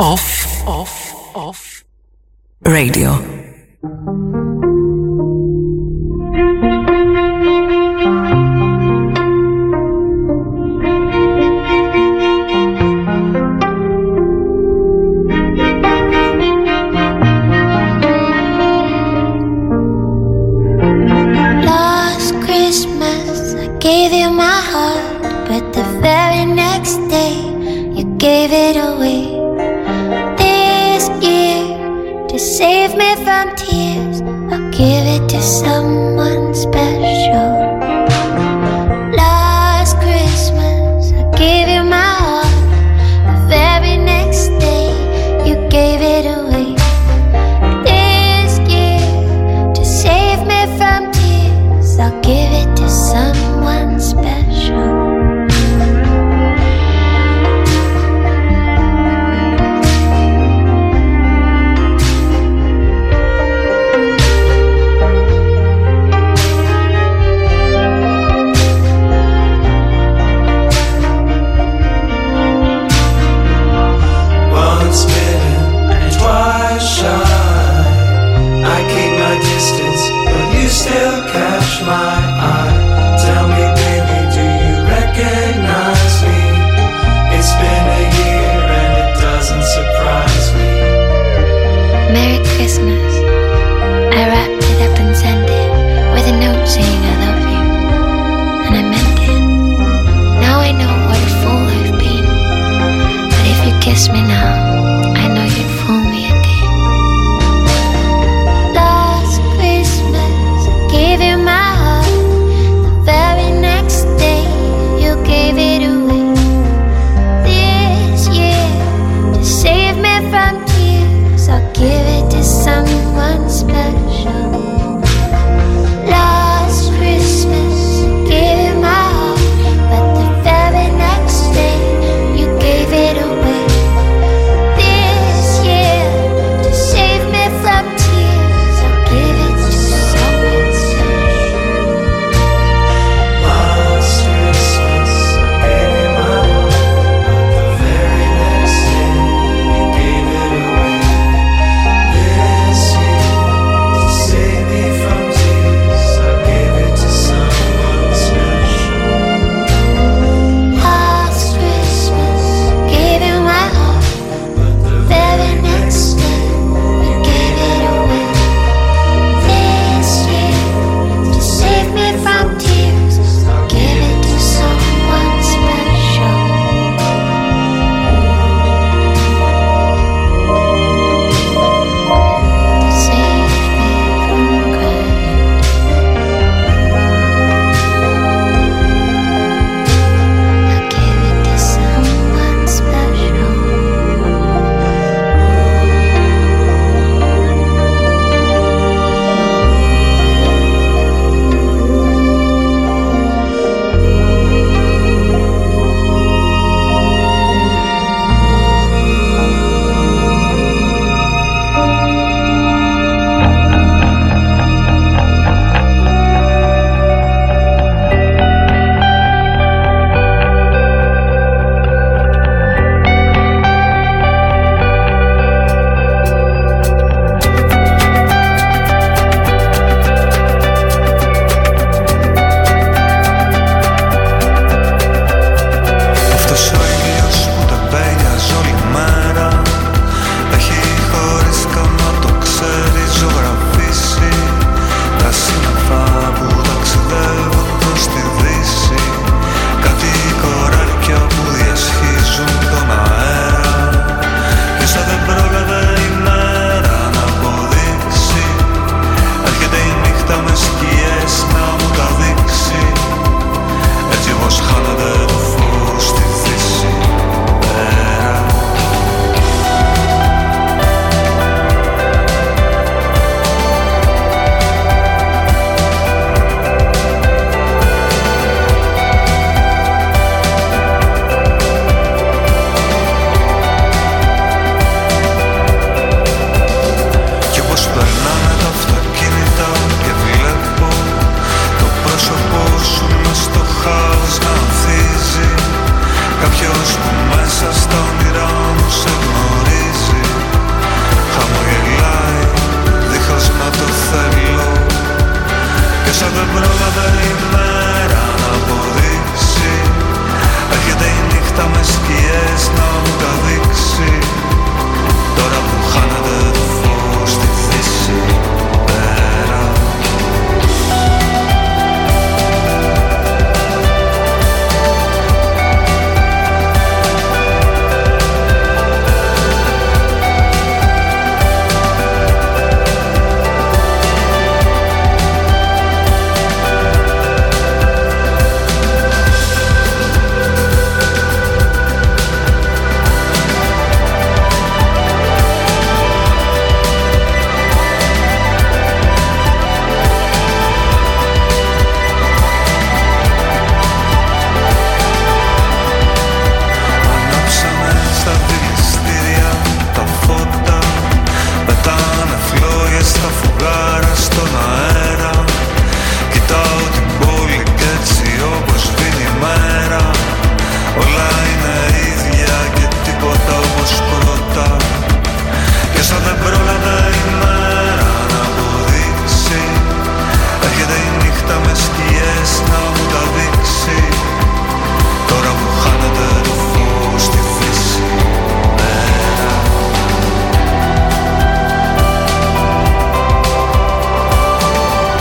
Off, off, off. Radio.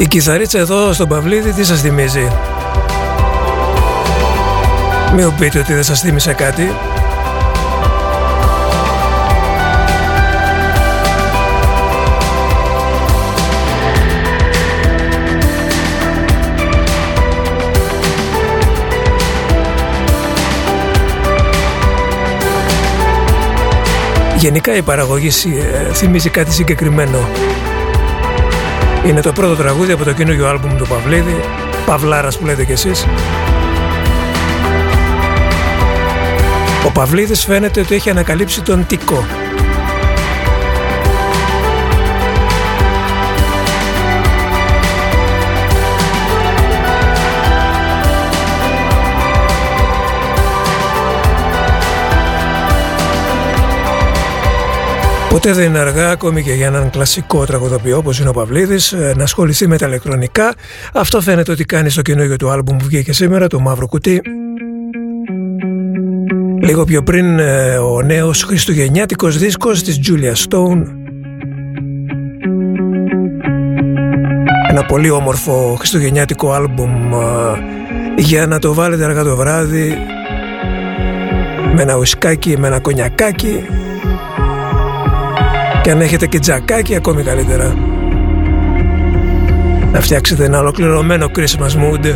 Κιθαρίτσα εδώ στον Παυλίδη τι σας θυμίζει; Μην μου πείτε ότι δεν σας θύμισε κάτι. Γενικά η παραγωγή ε, θυμίζει κάτι συγκεκριμένο. Είναι το πρώτο τραγούδι από το καινούργιο άλμπουμ του Παυλίδη, Παυλάρας που λέτε κι εσείς. Ο Παυλίδης φαίνεται ότι έχει ανακαλύψει τον Τικό. Ποτέ δεν είναι αργά ακόμη και για έναν κλασικό τραγουδοποιό όπως είναι ο Παυλίδης ε, να ασχοληθεί με τα ηλεκτρονικά. Αυτό φαίνεται ότι κάνει στο καινούργιο του άλμπουμ που βγήκε σήμερα, το Μαύρο Κουτί. Λίγο πιο πριν ε, ο νέος χριστουγεννιάτικος δίσκος της Julia Stone Ένα πολύ όμορφο χριστουγεννιάτικο άλμπουμ ε, για να το βάλετε αργά το βράδυ με ένα ουσκάκι, με ένα κονιακάκι και αν έχετε και τζακάκι ακόμη καλύτερα. Να φτιάξετε ένα ολοκληρωμένο Christmas mood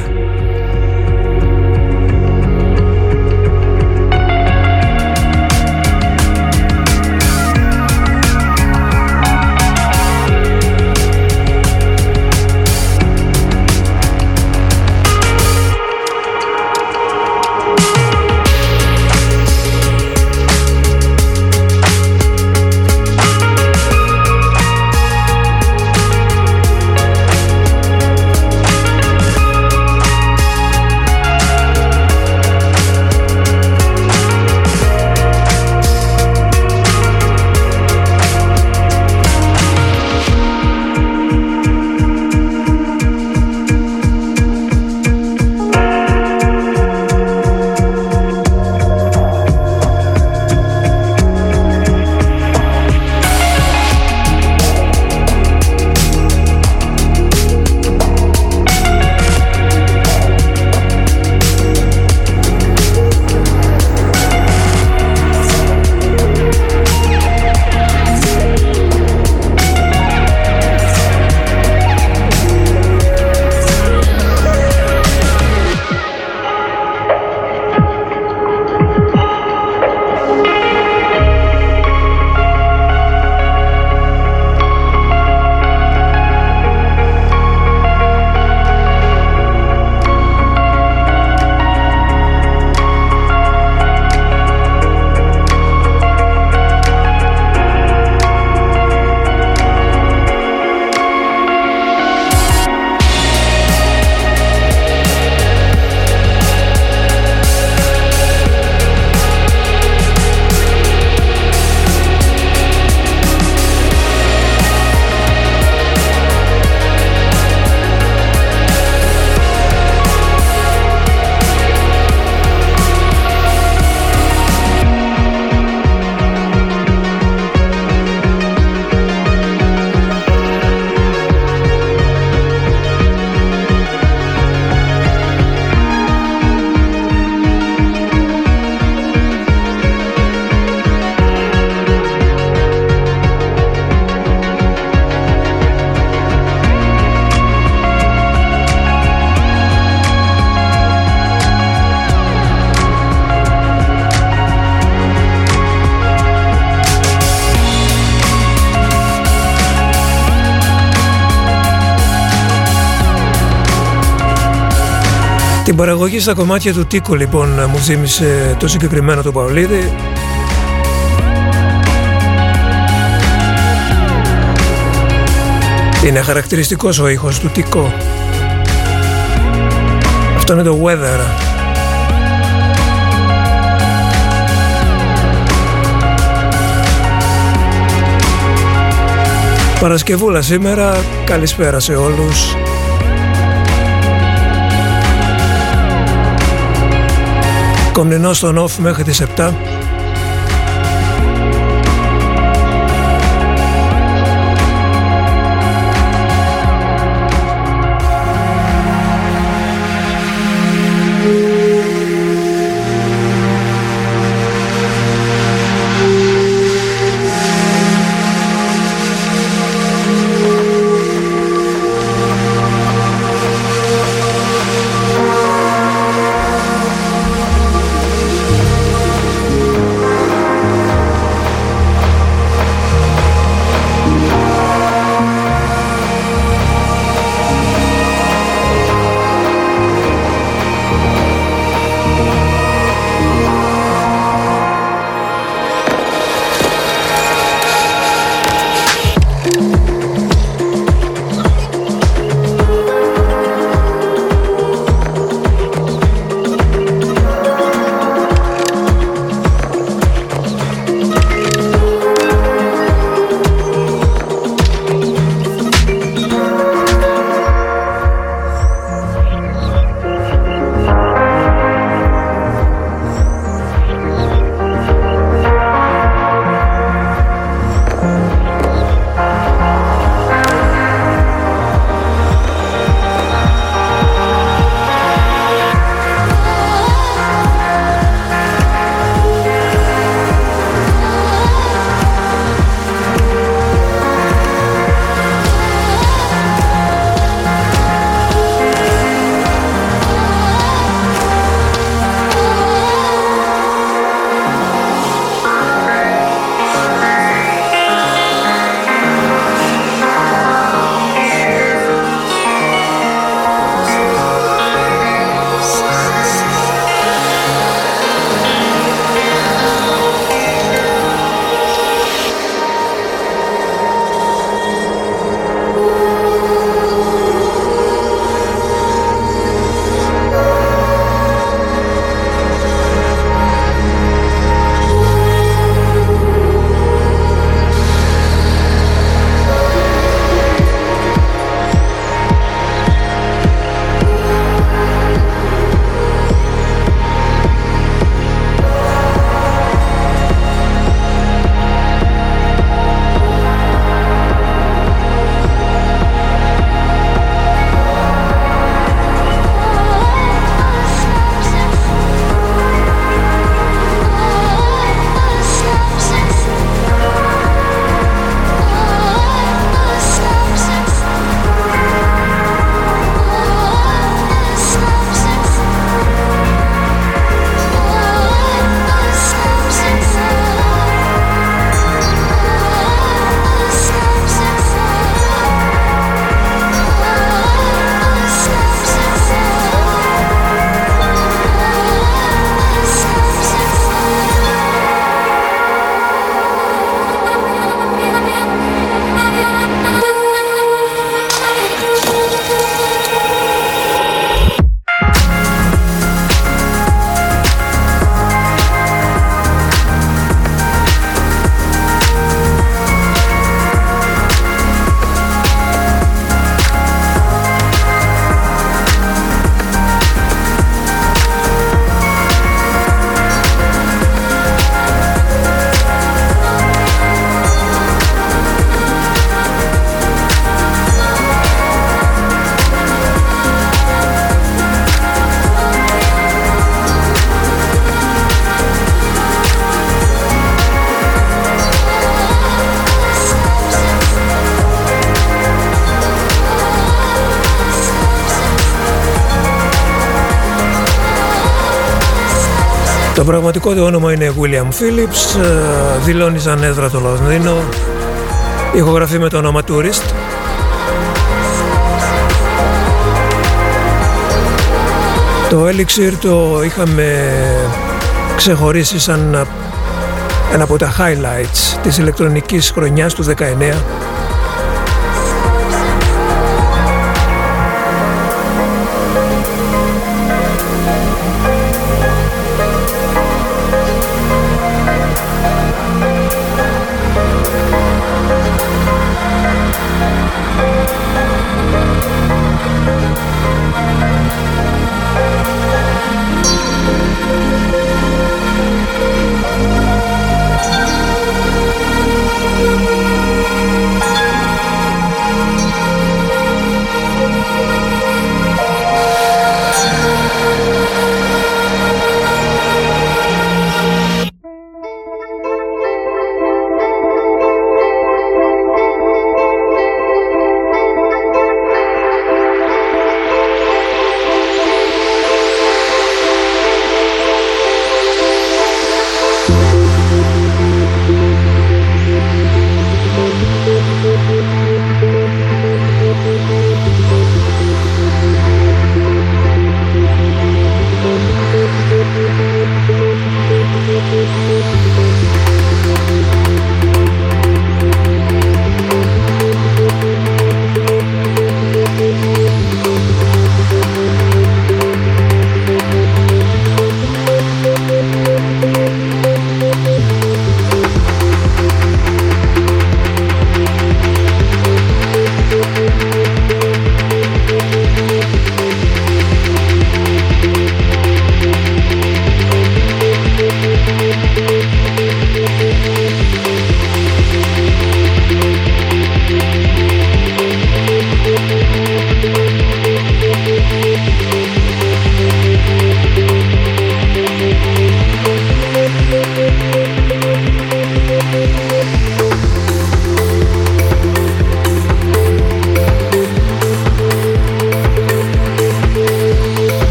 Την παραγωγή στα κομμάτια του Τίκο λοιπόν μου ζήμισε το συγκεκριμένο το Παολίδη. Είναι χαρακτηριστικός ο ήχος του Τίκο. Αυτό είναι το Weather. Παρασκευούλα σήμερα, καλησπέρα σε όλους Κομνηνό στον off μέχρι τις 7 Το πραγματικό του όνομα είναι William Phillips, ε, δηλώνει σαν έδρα το Λονδίνο, ηχογραφεί με το όνομα Tourist. Το Elixir το είχαμε ξεχωρίσει σαν ένα από τα highlights της ηλεκτρονικής χρονιάς του 19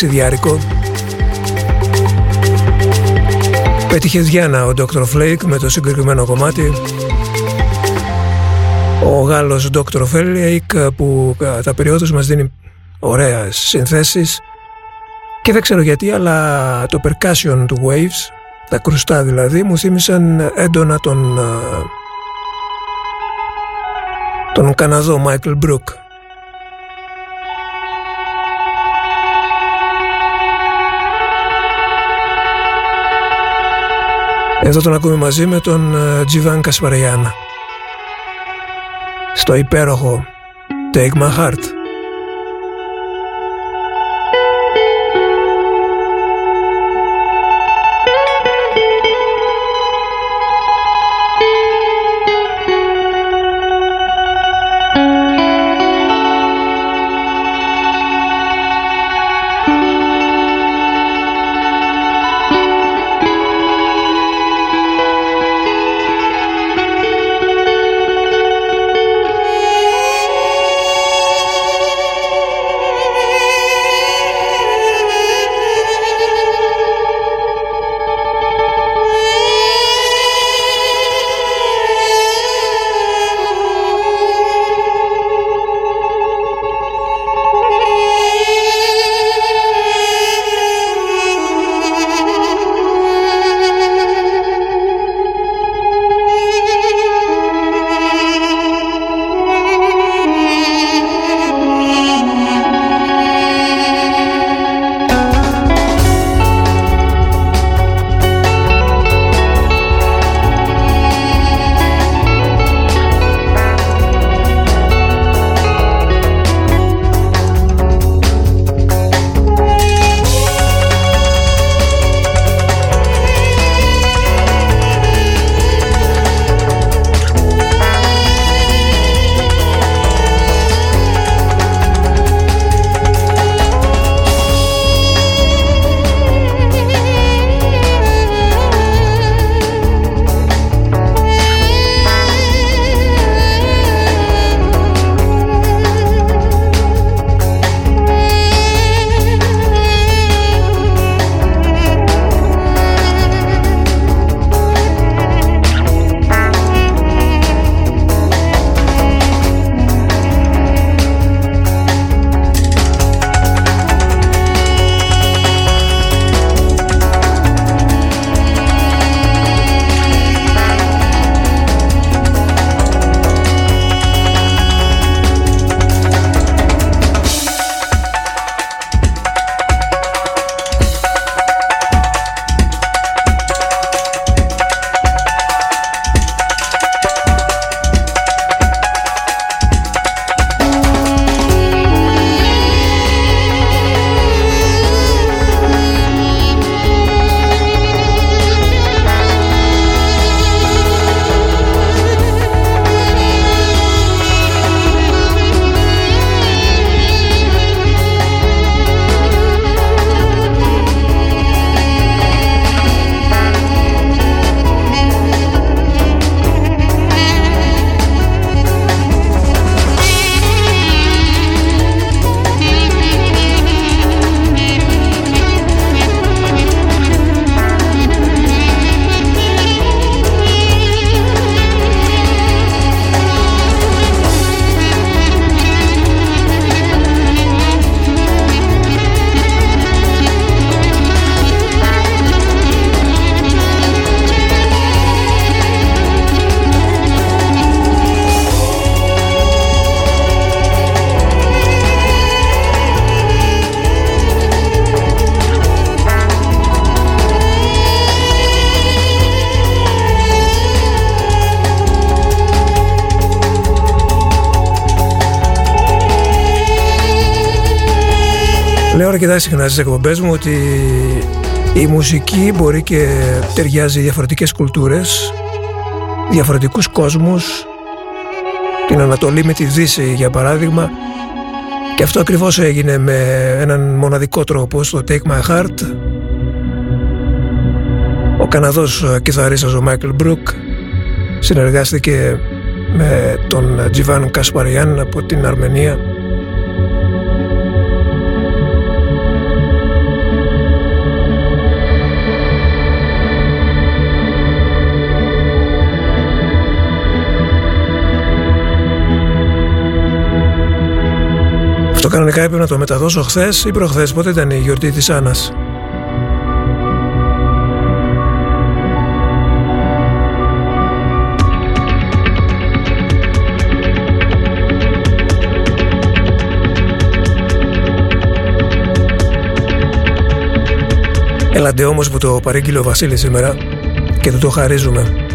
ταξιδιάρικο Πέτυχε Διάννα ο Dr. Flake με το συγκεκριμένο κομμάτι ο Γάλλος Dr. Feliak που τα περιόδους μας δίνει ωραίες συνθέσεις και δεν ξέρω γιατί αλλά το percussion του Waves τα κρουστά δηλαδή μου θύμισαν έντονα τον τον Καναδό Michael Brook Εδώ τον ακούμε μαζί με τον Τζιβάν Κασπαριάνα στο υπέροχο Take My Heart. Αρκετά συχνά στις εκπομπές μου ότι η μουσική μπορεί και ταιριάζει διαφορετικές κουλτούρες, διαφορετικούς κόσμους, την Ανατολή με τη Δύση για παράδειγμα. Και αυτό ακριβώς έγινε με έναν μοναδικό τρόπο στο Take My Heart. Ο Καναδός κιθαρίστας ο Μάικλ Μπρουκ συνεργάστηκε με τον Τζιβάν Κασπαριάν από την Αρμενία κανονικά έπρεπε να το μεταδώσω χθες ή προχθές. Πότε ήταν η γιορτή της Άννας. Έλαντε όμως που το παρήγγειλε ο Βασίλης σήμερα και του το χαρίζουμε.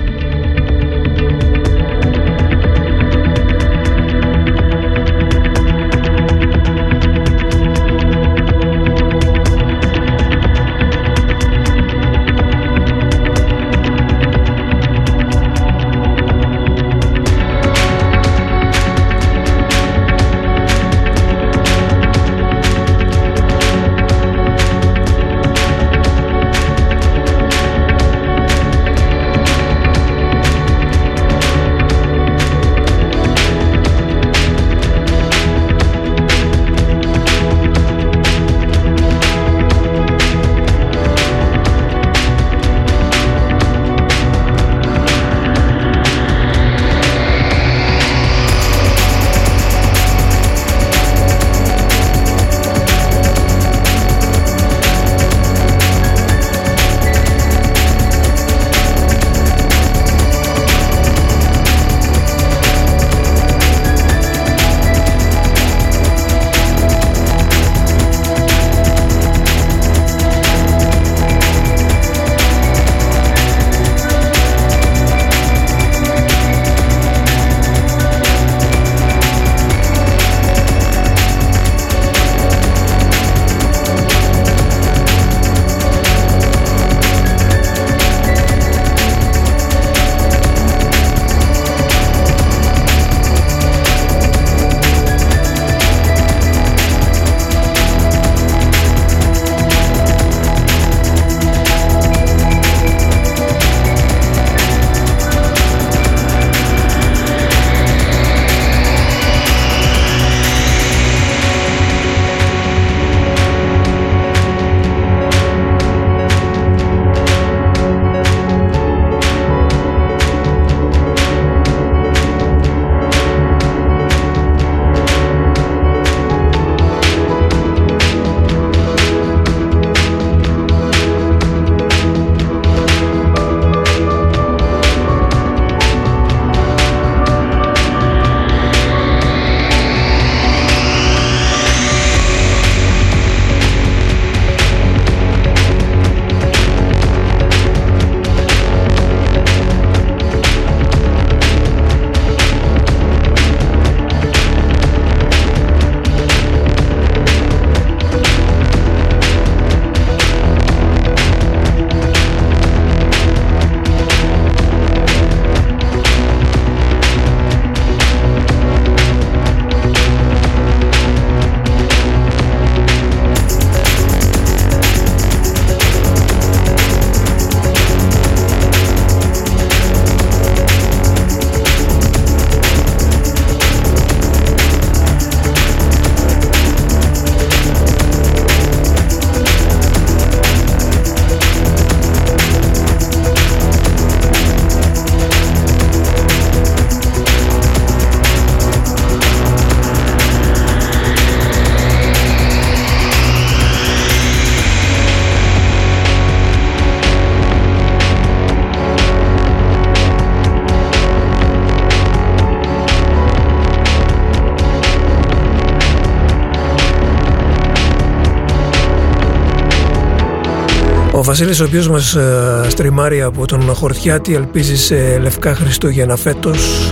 Βασίλης ο οποίος μας ε, στριμάρει από τον Χορτιάτη ελπίζει σε λευκά Χριστούγεννα φέτος.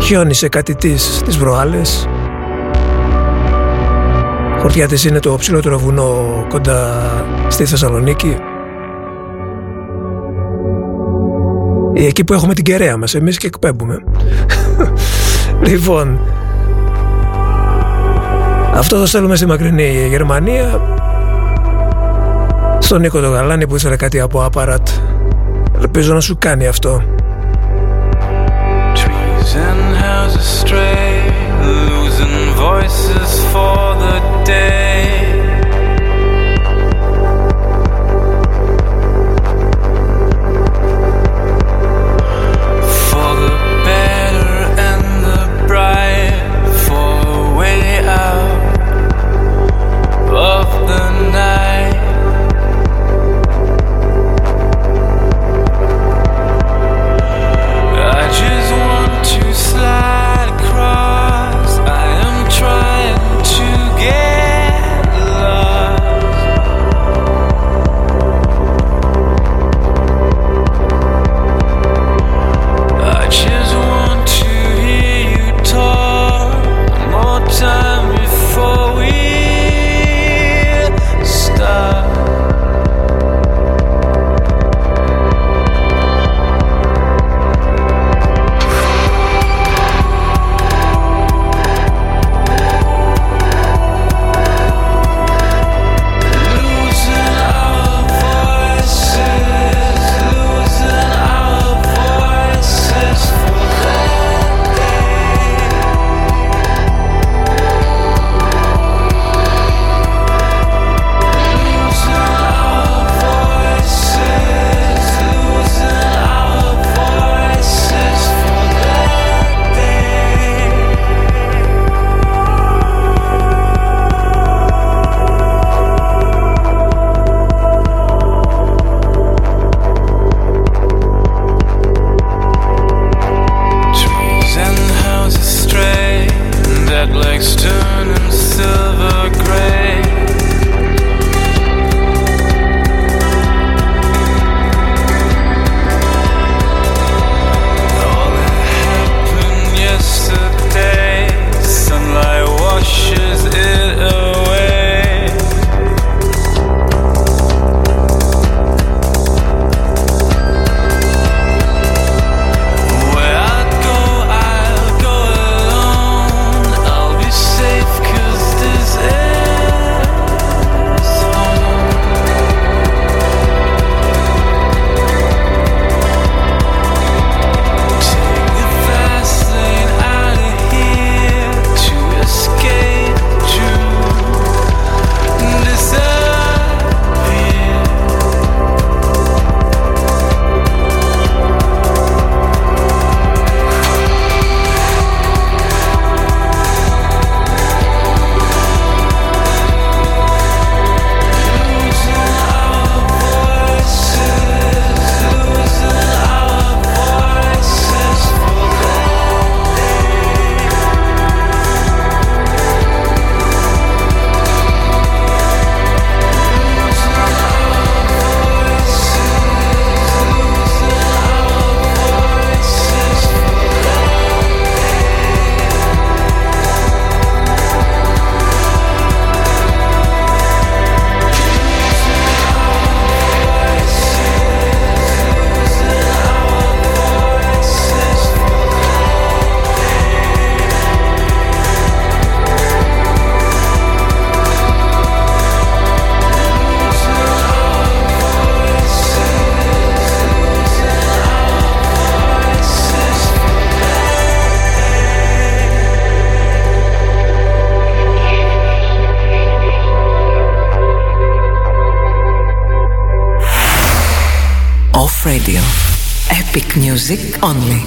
Χιόνισε κάτι της τις προάλλες Χορτιάτης είναι το ψηλότερο βουνό κοντά στη Θεσσαλονίκη. Εκεί που έχουμε την κεραία μας εμείς και εκπέμπουμε. Λοιπόν Αυτό το στέλνουμε στη μακρινή Γερμανία στον Νίκο το Γαλάνη που ήθελε κάτι από απαρατ. Ελπίζω να σου κάνει αυτό. Trees and houses stray, losing voices for jet legs turning silver gray. Music only.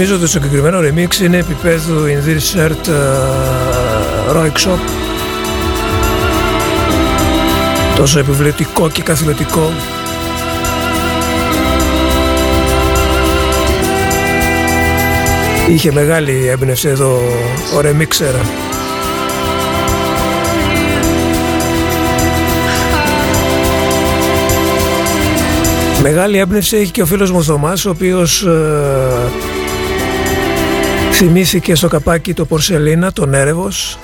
Νομίζω ότι το συγκεκριμένο remix είναι επίπεδου In This Shirt uh, τόσο επιβλητικό και καθηλωτικό. Είχε μεγάλη έμπνευση εδώ ο Remixer. Μεγάλη έμπνευση έχει και ο φίλος μου Θωμάς ο οποίος ε, θυμήθηκε στο καπάκι το Πορσελίνα, τον Έρευος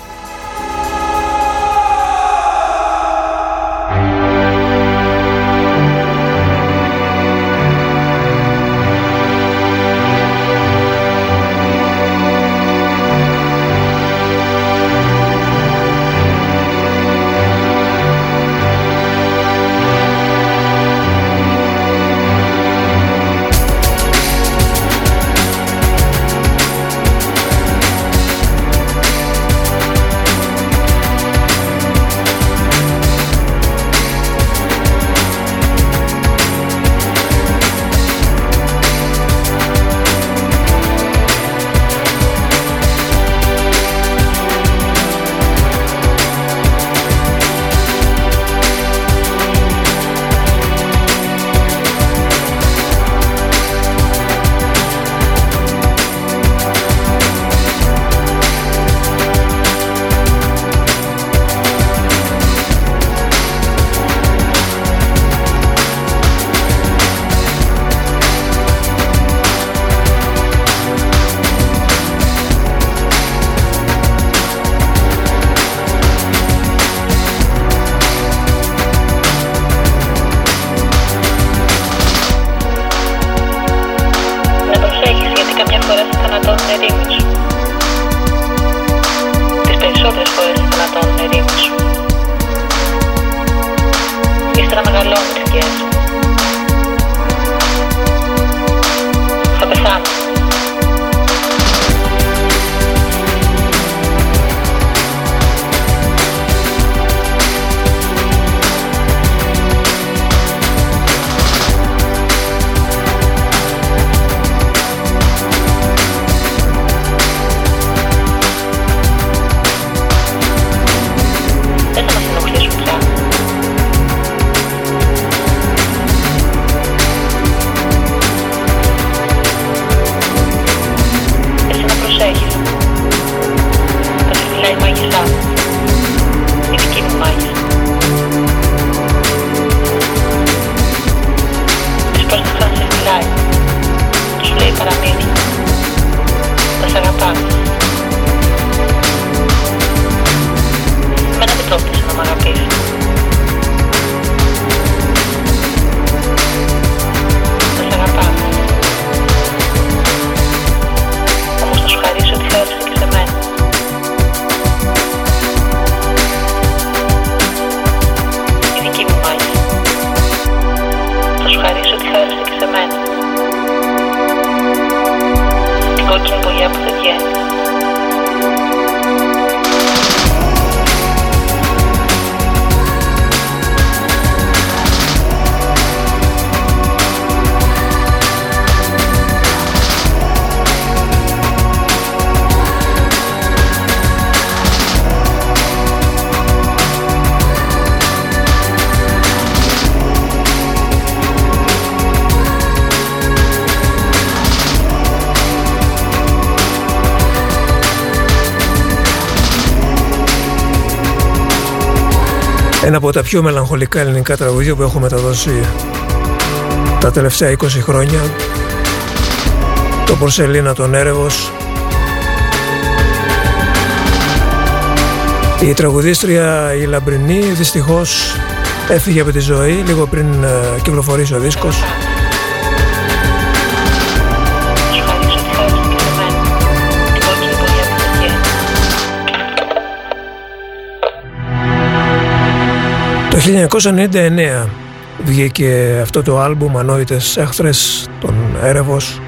ύστερα μεγαλώνει και Θα πεθάνω. Ένα από τα πιο μελαγχολικά ελληνικά τραγούδια που έχω μεταδώσει τα τελευταία 20 χρόνια. Το Πορσελίνα τον Έρευος. Η τραγουδίστρια η Λαμπρινή δυστυχώς έφυγε από τη ζωή λίγο πριν ε, κυκλοφορήσει ο δίσκος 1999 βγήκε αυτό το άλμπουμ «Ανόητες έχθρες» των Έρευος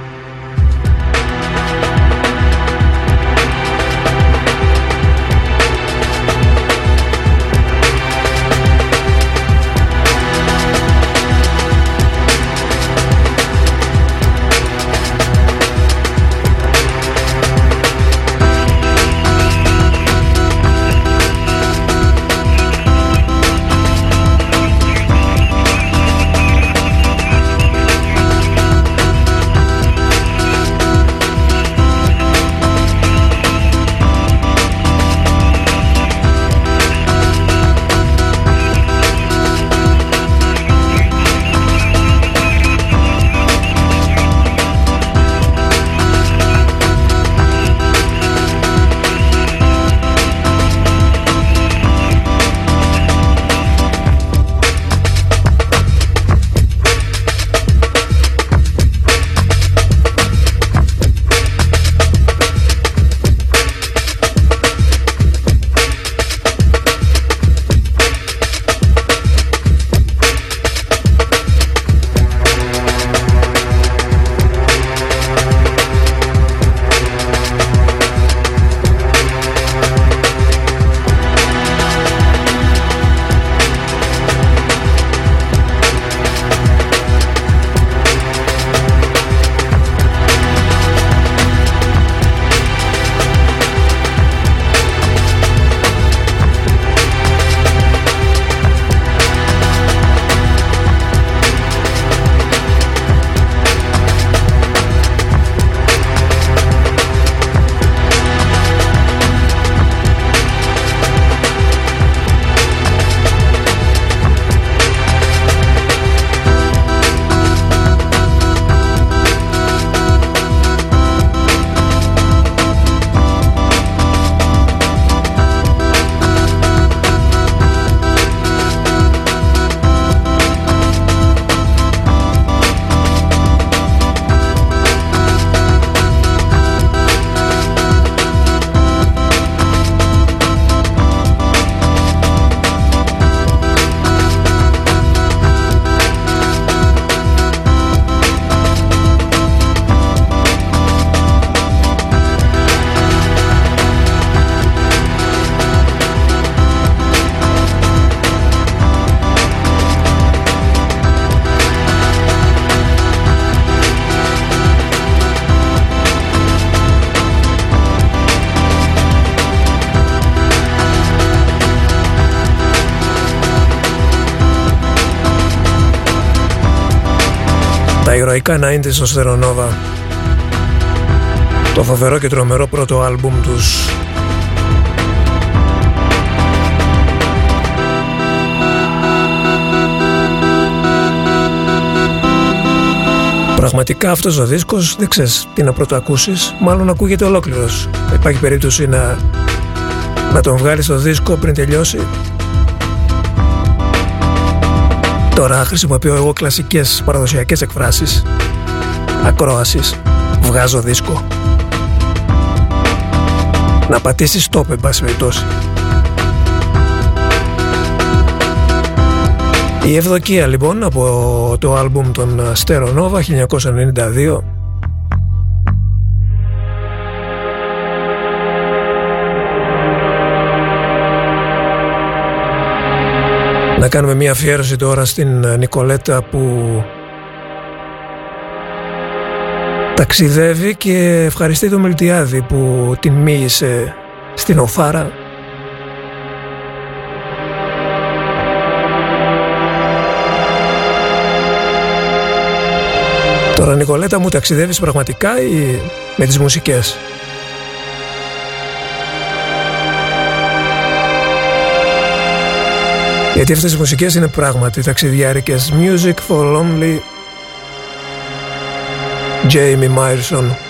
ηρωικά 90 στο Στερονόβα το φοβερό και τρομερό πρώτο άλμπουμ τους. Πραγματικά αυτός ο δίσκος δεν ξέρεις τι να πρωτοακούσεις Μάλλον ακούγεται ολόκληρος. Υπάρχει περίπτωση να, να τον βγάλεις στο δίσκο πριν τελειώσει Τώρα χρησιμοποιώ εγώ κλασικές παραδοσιακές εκφράσεις. Ακρόασης. Βγάζω δίσκο. Να πατήσεις stop εν πάση περιπτώσει. Η Ευδοκία λοιπόν από το άλμπουμ των Stereo Nova 1992 Να κάνουμε μια αφιέρωση τώρα στην Νικολέτα που ταξιδεύει και ευχαριστεί τον Μιλτιάδη που την μίλησε στην Οφάρα Τώρα Νικολέτα μου ταξιδεύεις πραγματικά ή με τις μουσικές; Γιατί αυτές οι μουσικές είναι πράγματι ταξιδιάρικες. Music for Lonely Jamie Myerson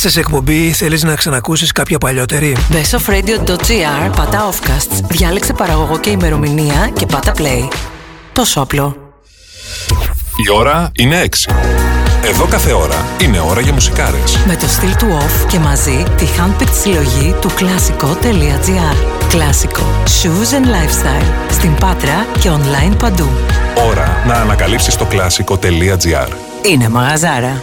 χάσεις εκπομπή θέλεις να ξανακούσεις κάποια παλιότερη; Μπε στο radio.gr, πατά offcasts, διάλεξε παραγωγό και ημερομηνία και πάτα play. Τόσο απλό. Η ώρα είναι 6. Εδώ κάθε ώρα είναι ώρα για μουσικάρες. Με το στυλ του off και μαζί τη handpicked συλλογή του κλασικό.gr. Κλασικό. Shoes and lifestyle. Στην Πάτρα και online παντού. Ώρα να ανακαλύψεις το κλασικό.gr. Είναι μαγαζάρα.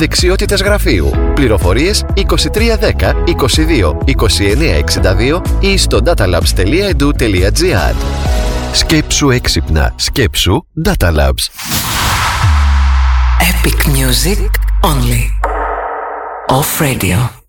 Δεξιότητες γραφείου. Πληροφορίες 2310 22 2962 ή στο datalabs.edu.gr Σκέψου έξυπνα. Σκέψου Data Labs. Epic Music Only. Off Radio.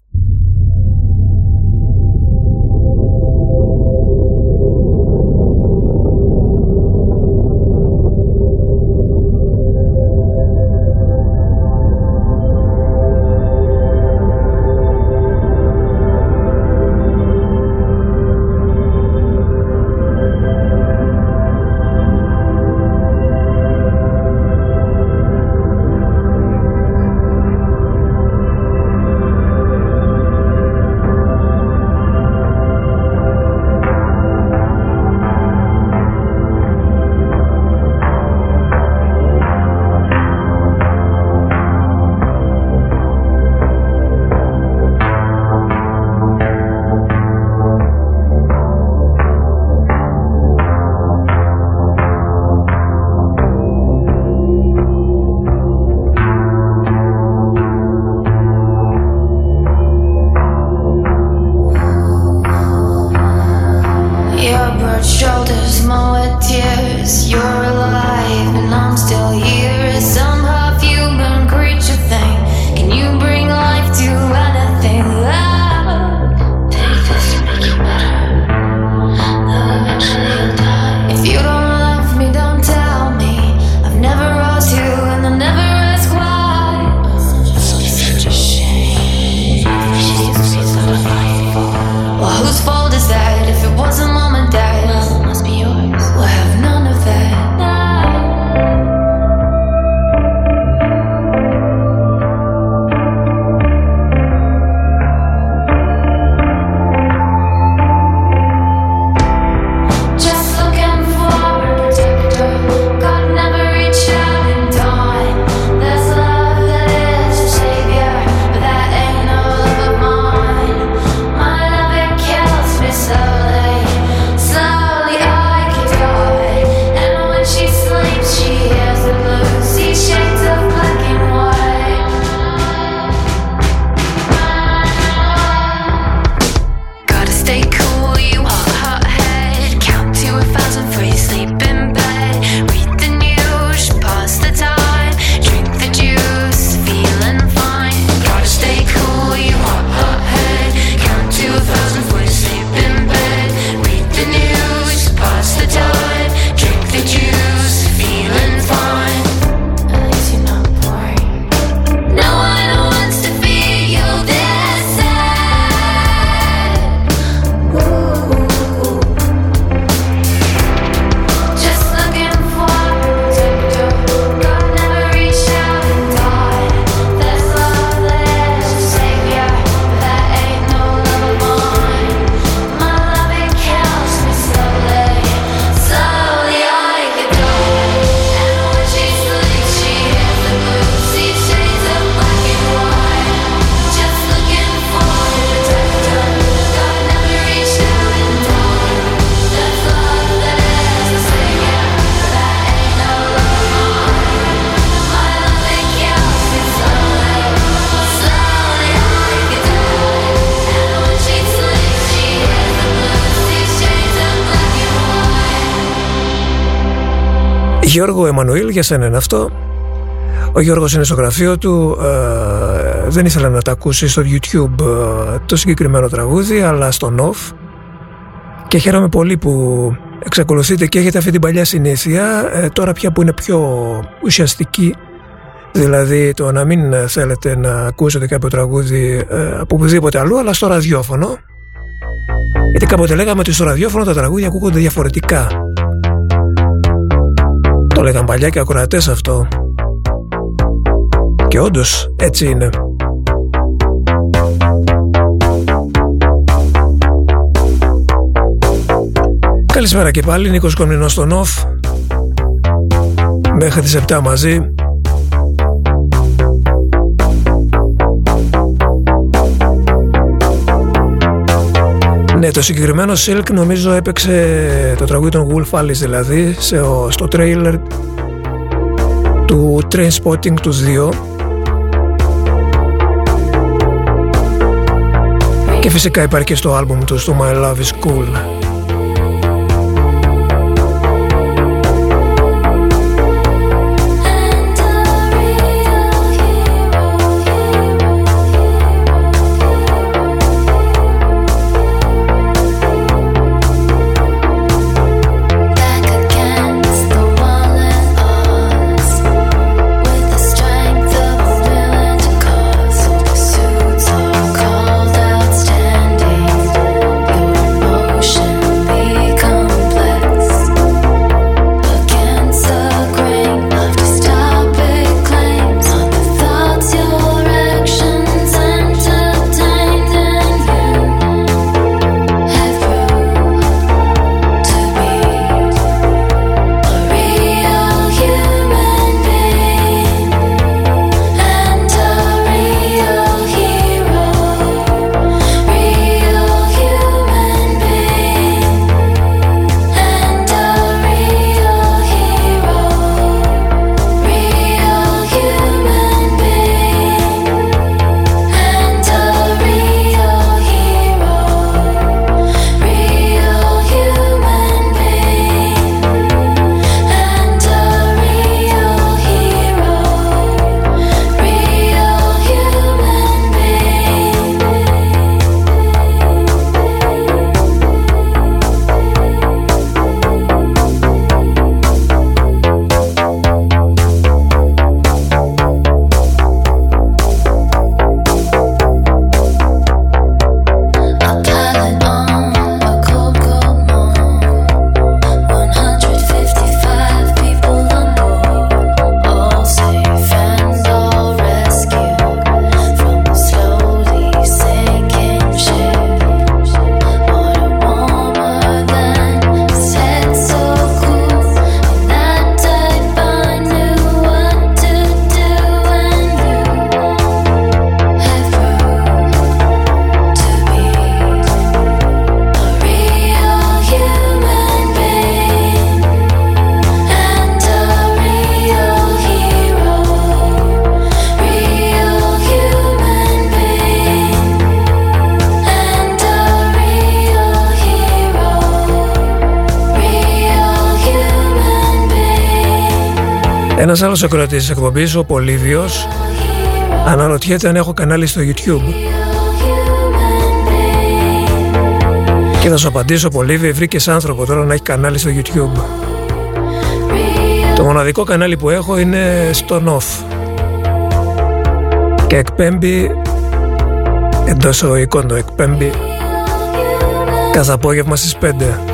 Γιώργο Εμμανουήλ, για σένα είναι αυτό. Ο Γιώργος είναι στο γραφείο του, ε, δεν ήθελα να τα ακούσει στο YouTube ε, το συγκεκριμένο τραγούδι, αλλά στο Νόφ. Και χαίρομαι πολύ που εξακολουθείτε και έχετε αυτή την παλιά συνήθεια, ε, τώρα πια που είναι πιο ουσιαστική, δηλαδή το να μην θέλετε να ακούσετε κάποιο τραγούδι ε, από οπουδήποτε αλλού, αλλά στο ραδιόφωνο. Γιατί κάποτε λέγαμε ότι στο ραδιόφωνο τα τραγούδια ακούγονται διαφορετικά το λέγαν παλιά και ακροατές αυτό. Και όντως έτσι είναι. Καλησπέρα και πάλι, Νίκος Κομνηνός στον ΟΦ Μέχρι τις 7 μαζί Ναι, το συγκεκριμένο Silk νομίζω έπαιξε το τραγούδι των Wolf Alice δηλαδή σε, στο τρέιλερ του Trainspotting τους 2 και φυσικά υπάρχει και στο άλμπουμ του στο My Love Is Cool being. Ένας άλλος ακροατής της εκπομπής, ο Πολύβιος, αναρωτιέται αν έχω κανάλι στο YouTube. Και θα σου απαντήσω Πολύβιο, βρήκες άνθρωπο τώρα να έχει κανάλι στο YouTube. Το μοναδικό κανάλι που έχω είναι στο NOF. Και εκπέμπει εντός οικών το εκπέμπει κάθε απόγευμα στις 5.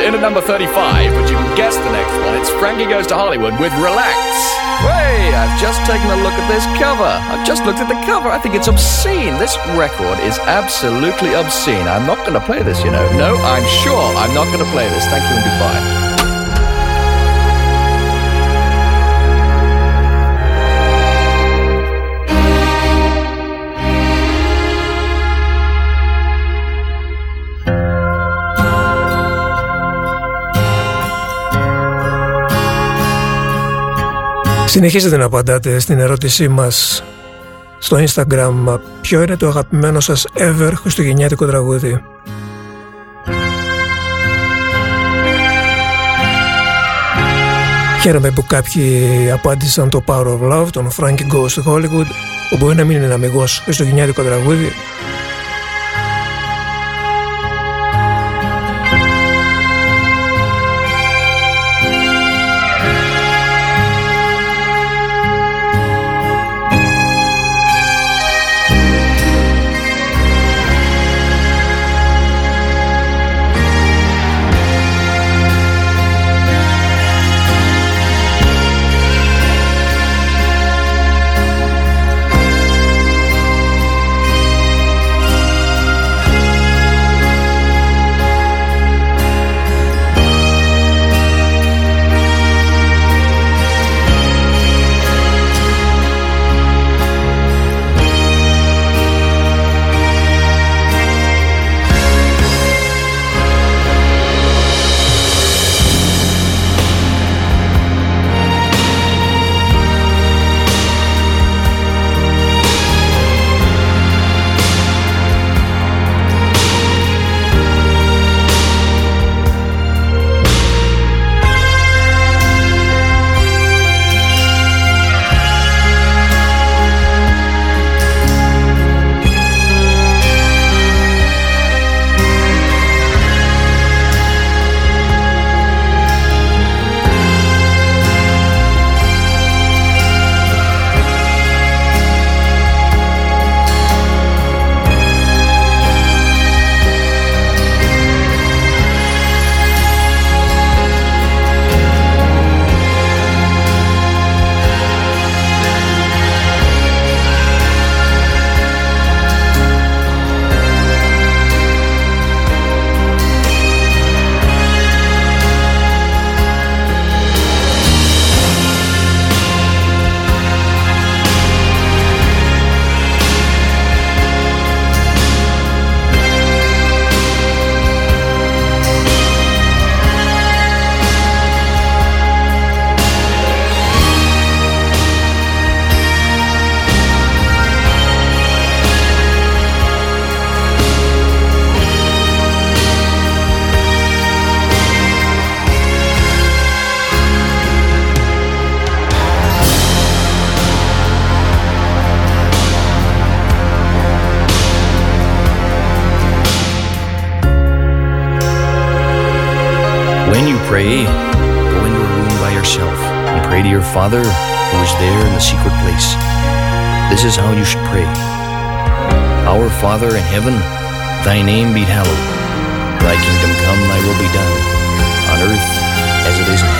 And in at number 35, but you can guess the next one, it's Frankie Goes to Hollywood with Relax. Hey, I've just taken a look at this cover. I've just looked at the cover. I think it's obscene. This record is absolutely obscene. I'm not going to play this, you know. No, I'm sure I'm not going to play this. Thank you and goodbye. Συνεχίζετε να απαντάτε στην ερώτησή μας στο Instagram ποιο είναι το αγαπημένο σας ever χριστουγεννιάτικο τραγούδι; Χαίρομαι που κάποιοι απάντησαν το Power of Love, τον Frankie Goes to Hollywood, που μπορεί να μην είναι ένα αμυγός χριστουγεννιάτικο τραγούδι. Father who is there in the secret place. This is how you should pray. Our Father in heaven, thy name be hallowed. Thy kingdom come, thy will be done, on earth as it is in heaven.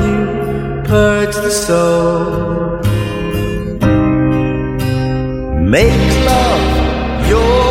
soul. Make love your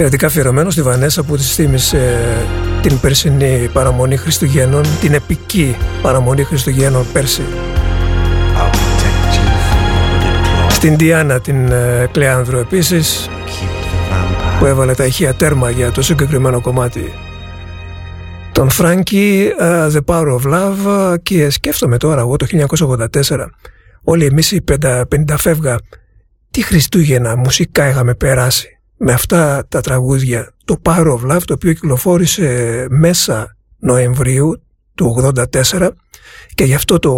Εξαιρετικά αφιερωμένο στη Βανέσα που της θύμισε την περσινή παραμονή Χριστουγέννων, την επική παραμονή Χριστουγέννων πέρσι. Στην Διάννα την ε, Κλεάνδρου επίσης που έβαλε τα ηχεία τέρμα για το συγκεκριμένο κομμάτι τον Φράνκι uh, The Power of Love και σκέφτομαι τώρα εγώ το 1984 όλοι εμείς οι 50, 50 φεύγα τι Χριστούγεννα μουσικά είχαμε περάσει με αυτά τα τραγούδια το Power of Love το οποίο κυκλοφόρησε μέσα Νοεμβρίου του 84 και γι' αυτό το,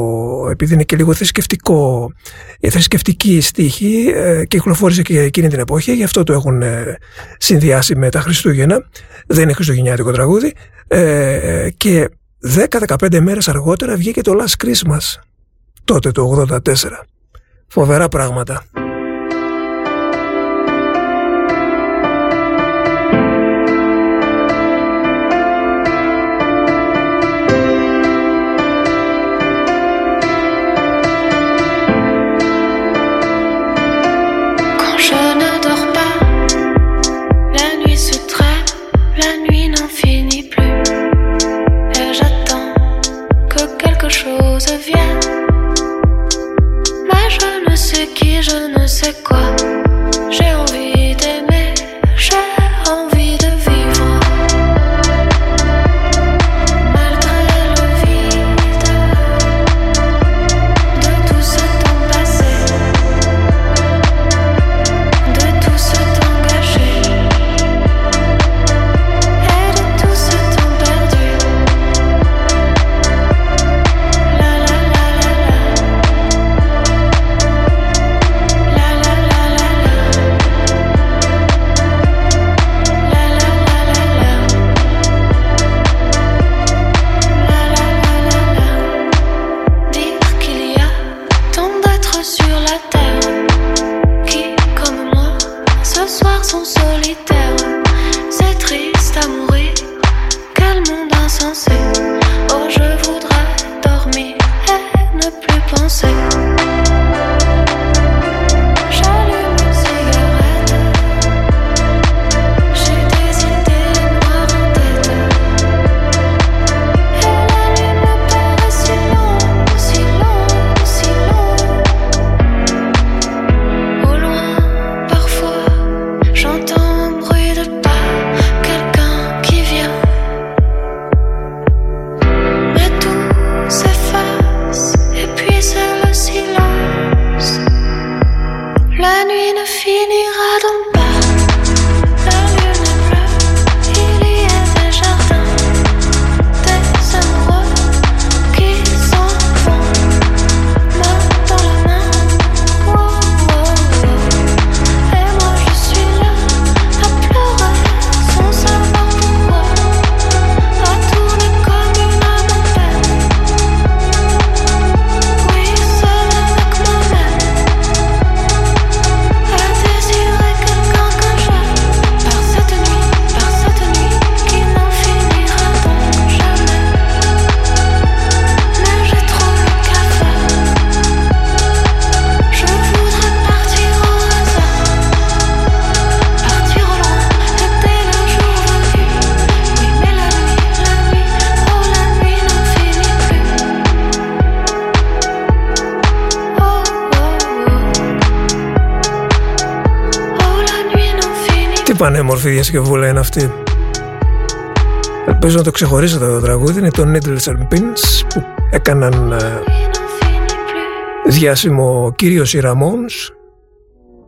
επειδή είναι και λίγο θρησκευτικό, η θρησκευτική στίχη ε, και κυκλοφόρησε και εκείνη την εποχή, γι' αυτό το έχουν ε, συνδυάσει με τα Χριστούγεννα. Δεν είναι χριστουγεννιάτικο τραγούδι. Ε, και 10-15 μέρες αργότερα βγήκε το Last Christmas, τότε το 84. Φοβερά πράγματα. Να το ξεχωρίσετε το τραγούδι. Είναι το Needles and Pins που έκαναν ε, διάσημο ο κύριος οι Ramones.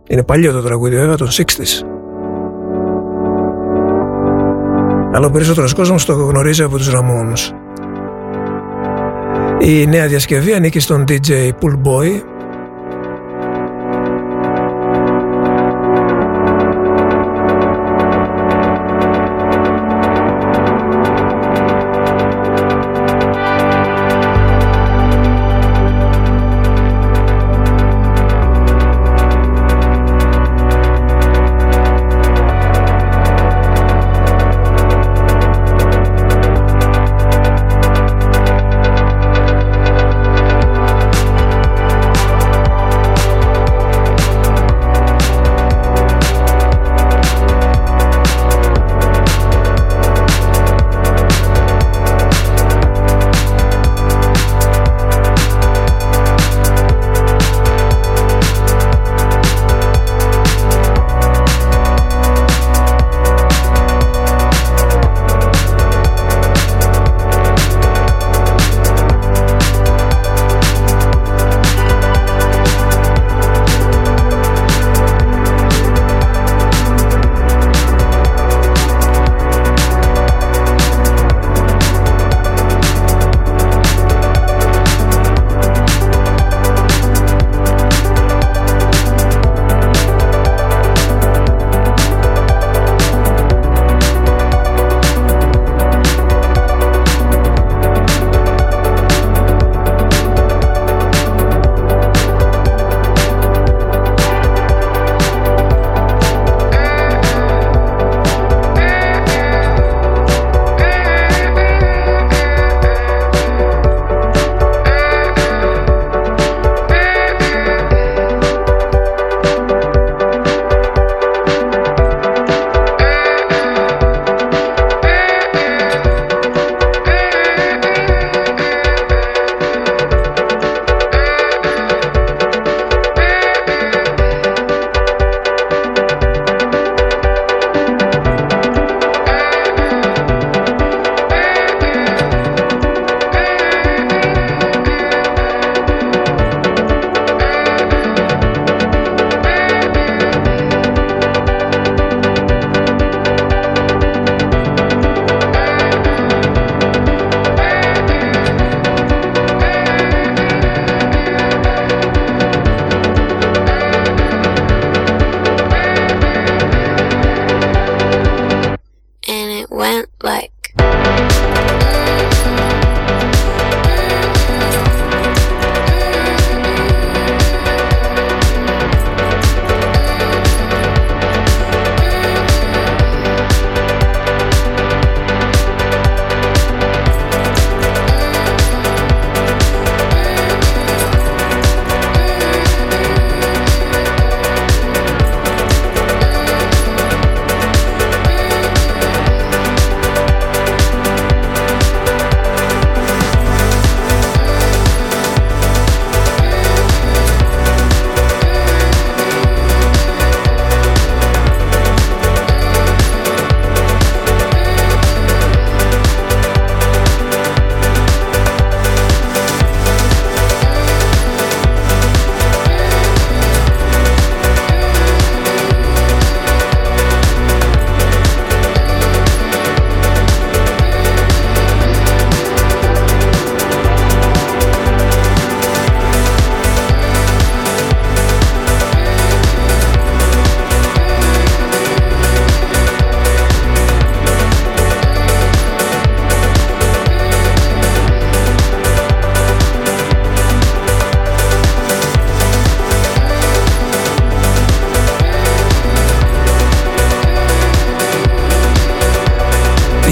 Είναι παλιό το τραγούδι βέβαια των 60's. Αλλά ο περισσότερος κόσμος το γνωρίζει από τους Ramones. Η νέα διασκευή ανήκει στον DJ Pool Boy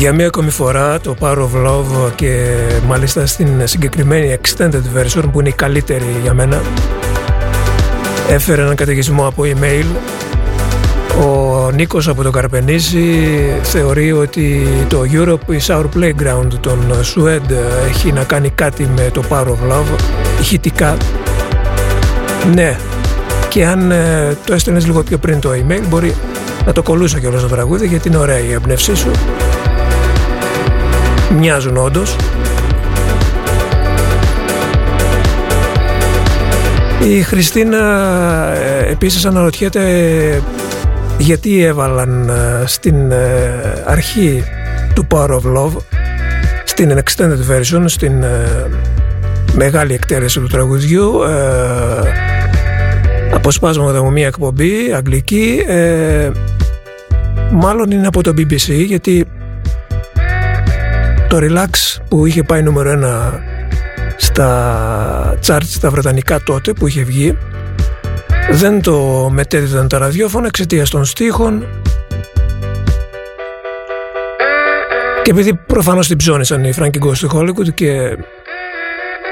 Για μία ακόμη φορά το Power of Love και μάλιστα στην συγκεκριμένη extended version που είναι η καλύτερη για μένα έφερε έναν καταιγισμό από email. Ο Νίκος από το Καρπενήσι θεωρεί ότι το Europe is our playground. Των Σουέντ έχει να κάνει κάτι με το Power of Love ηχητικά. Ναι και αν ε, το έστελνες λίγο πιο πριν το email μπορεί να το κολούσα κιόλας το τραγούδι γιατί είναι ωραία η έμπνευσή σου μοιάζουν όντως. Η Χριστίνα ε, επίσης αναρωτιέται γιατί έβαλαν ε, στην ε, αρχή του Power of Love στην extended version, στην ε, μεγάλη εκτέλεση του τραγουδιού ε, αποσπάσματα από μια εκπομπή αγγλική ε, μάλλον είναι από το BBC γιατί το Relax που είχε πάει νούμερο ένα στα charts τα βρετανικά τότε που είχε βγει δεν το μετέδιδαν τα ραδιόφωνα εξαιτίας των στίχων. Και επειδή προφανώς την ψώνησαν οι Frankie Ghost του Hollywood και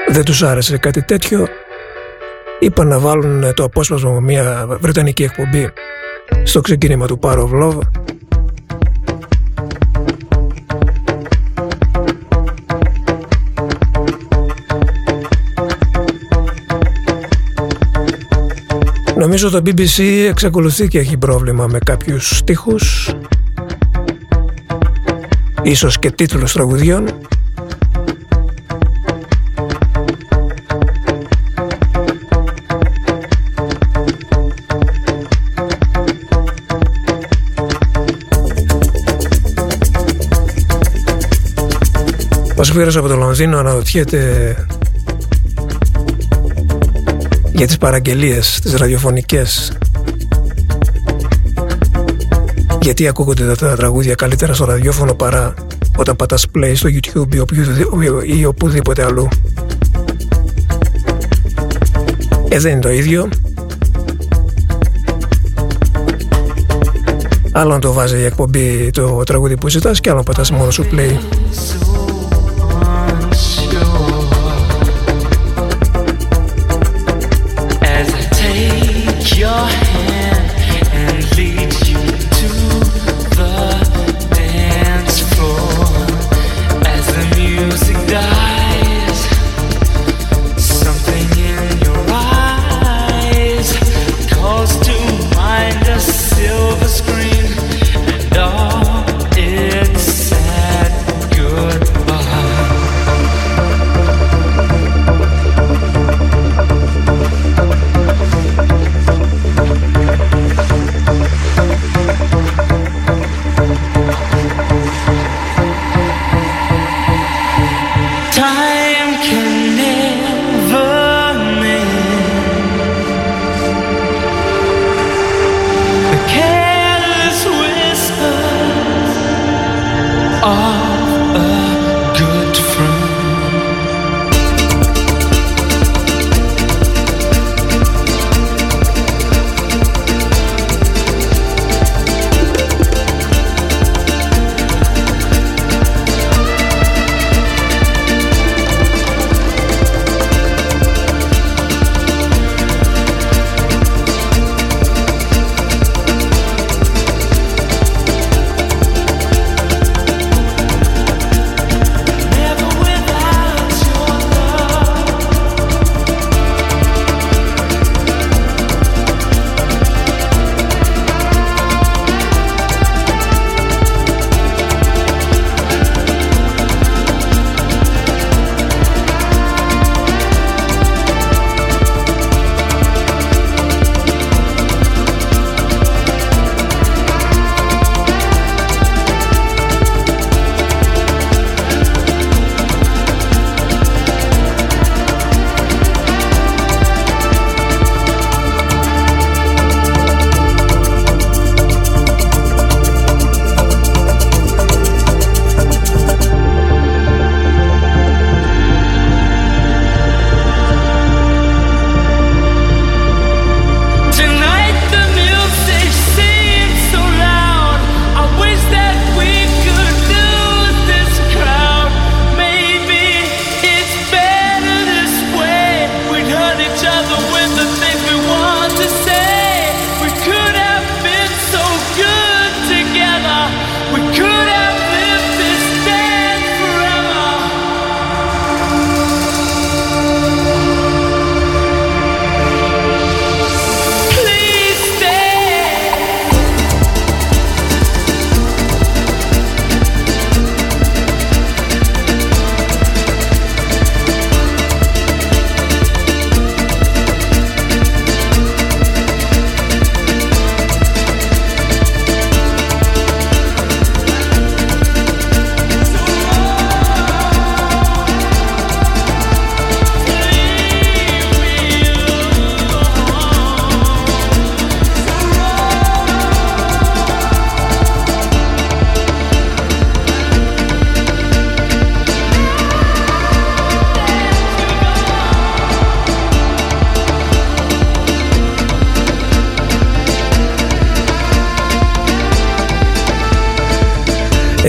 δεν τους άρεσε κάτι τέτοιο είπαν να βάλουν το απόσπασμα από μια βρετανική εκπομπή στο ξεκίνημα του Power of Love Νομίζω το BBC εξακολουθεί και έχει πρόβλημα με κάποιους στίχους. Ίσως και τίτλους τραγουδιών. Ο Σπύρος από το Λονδίνο αναρωτιέται για τις παραγγελίες, τις ραδιοφωνικές. Γιατί ακούγονται τα, τα τραγούδια καλύτερα στο ραδιόφωνο παρά όταν πατάς play στο YouTube ή, οποιοδη- ή οπουδήποτε αλλού. Ε, δεν είναι το ίδιο. Άλλο να το βάζει η εκπομπή το τραγούδι που ζητάς και άλλο να πατάς μόνο σου play.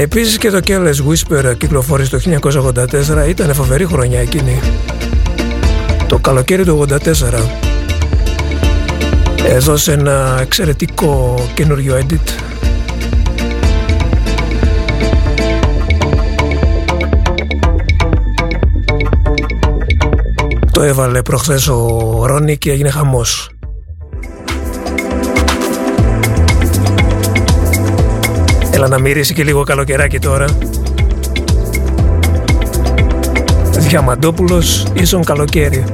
Επίσης και το Careless Whisper κυκλοφόρησε το 1984, ήταν φοβερή χρονιά εκείνη. Το καλοκαίρι του 84 έδωσε ένα εξαιρετικό καινούριο edit Το έβαλε προχθές ο Ρόνι και έγινε χαμός. Έλα να μυρίσει και λίγο καλοκαιράκι τώρα. Διαμαντόπουλος ίσον καλοκαίρι.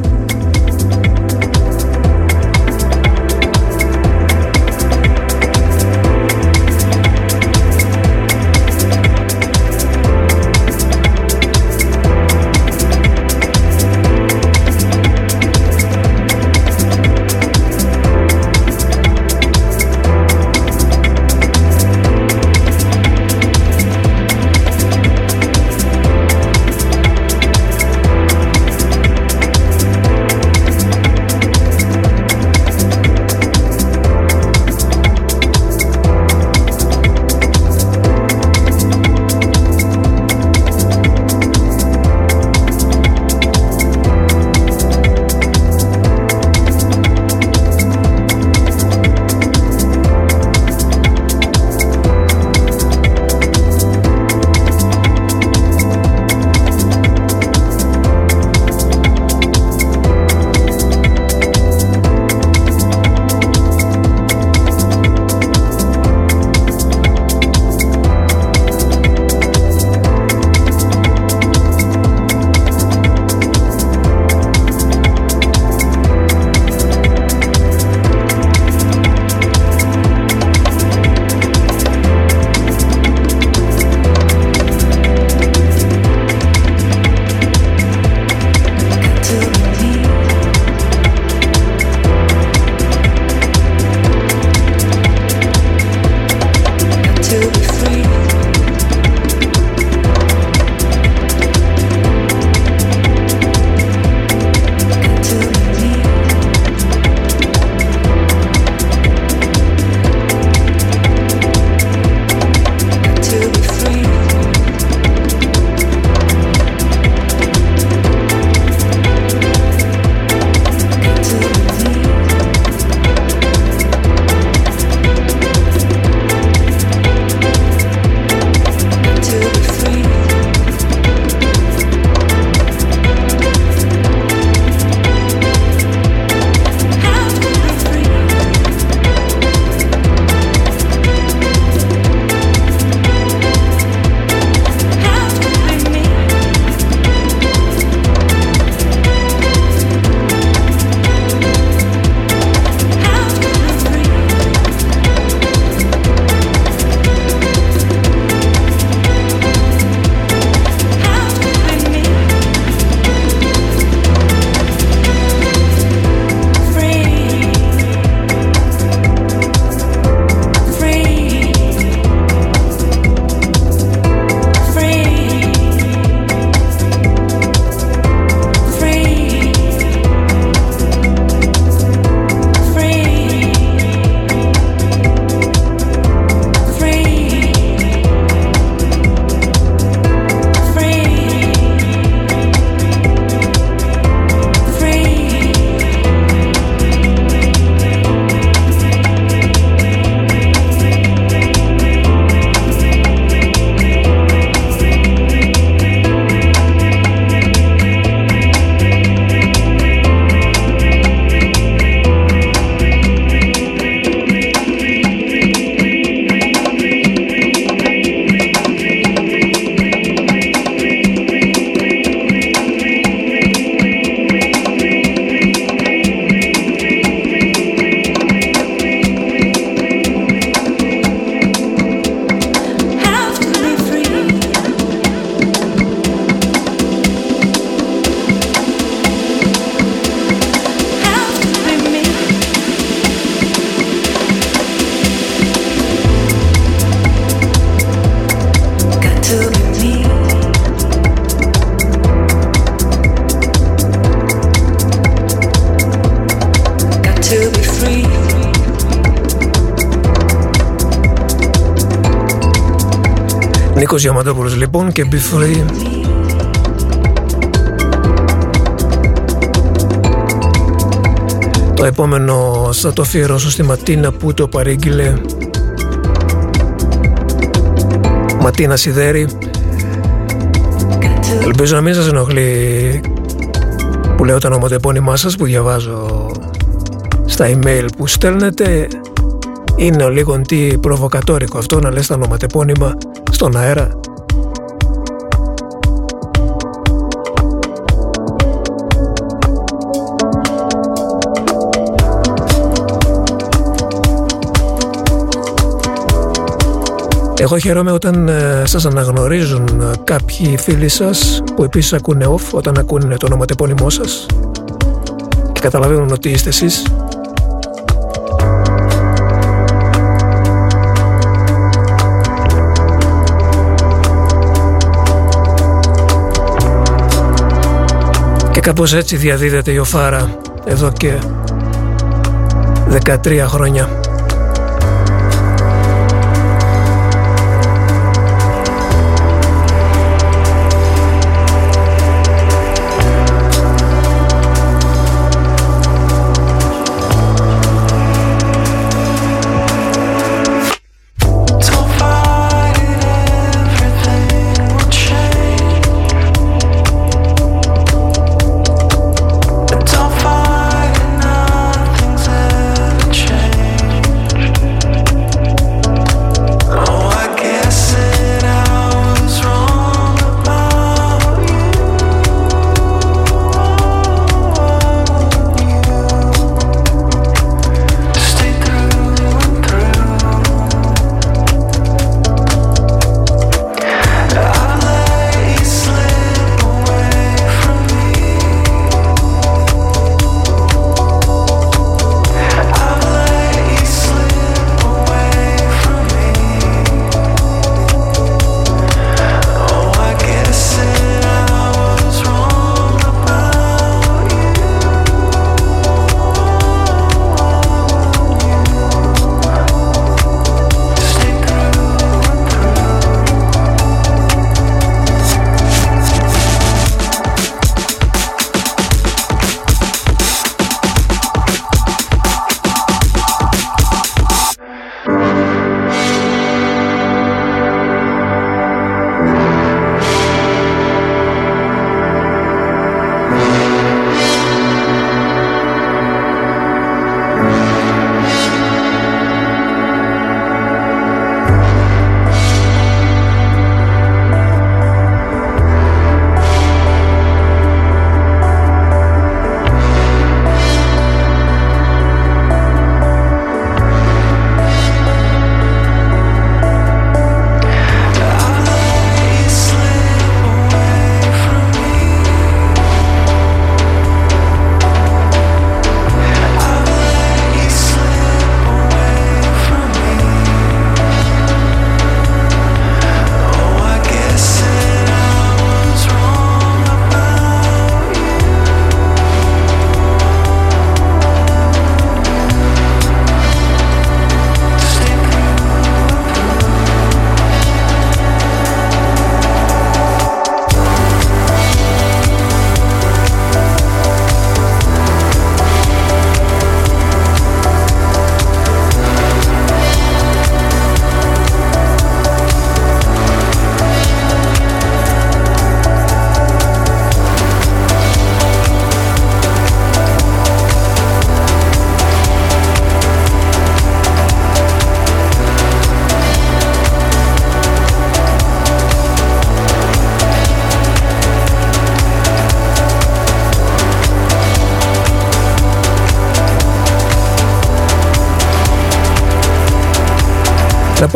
Νίκος Διαμαντόπουλος λοιπόν και Be Free Το επόμενο θα το αφιερώσω στη Ματίνα που το παρήγγειλε. Ματίνα Σιδέρη. Ελπίζω να μην σας ενοχλεί που λέω τα ονοματεπώνυμά σας που διαβάζω στα email που στέλνετε. Είναι λίγο τι προβοκατόρικο αυτό να λες τα ονοματεπώνυμα στον αέρα Εγώ χαίρομαι όταν ε, σας αναγνωρίζουν ε, κάποιοι φίλοι σας που επίσης ακούνε off όταν ακούνε το ονοματεπώνυμό σας και καταλαβαίνουν ότι είστε εσείς. Κάπως έτσι διαδίδεται η οφάρα εδώ και 13 χρόνια.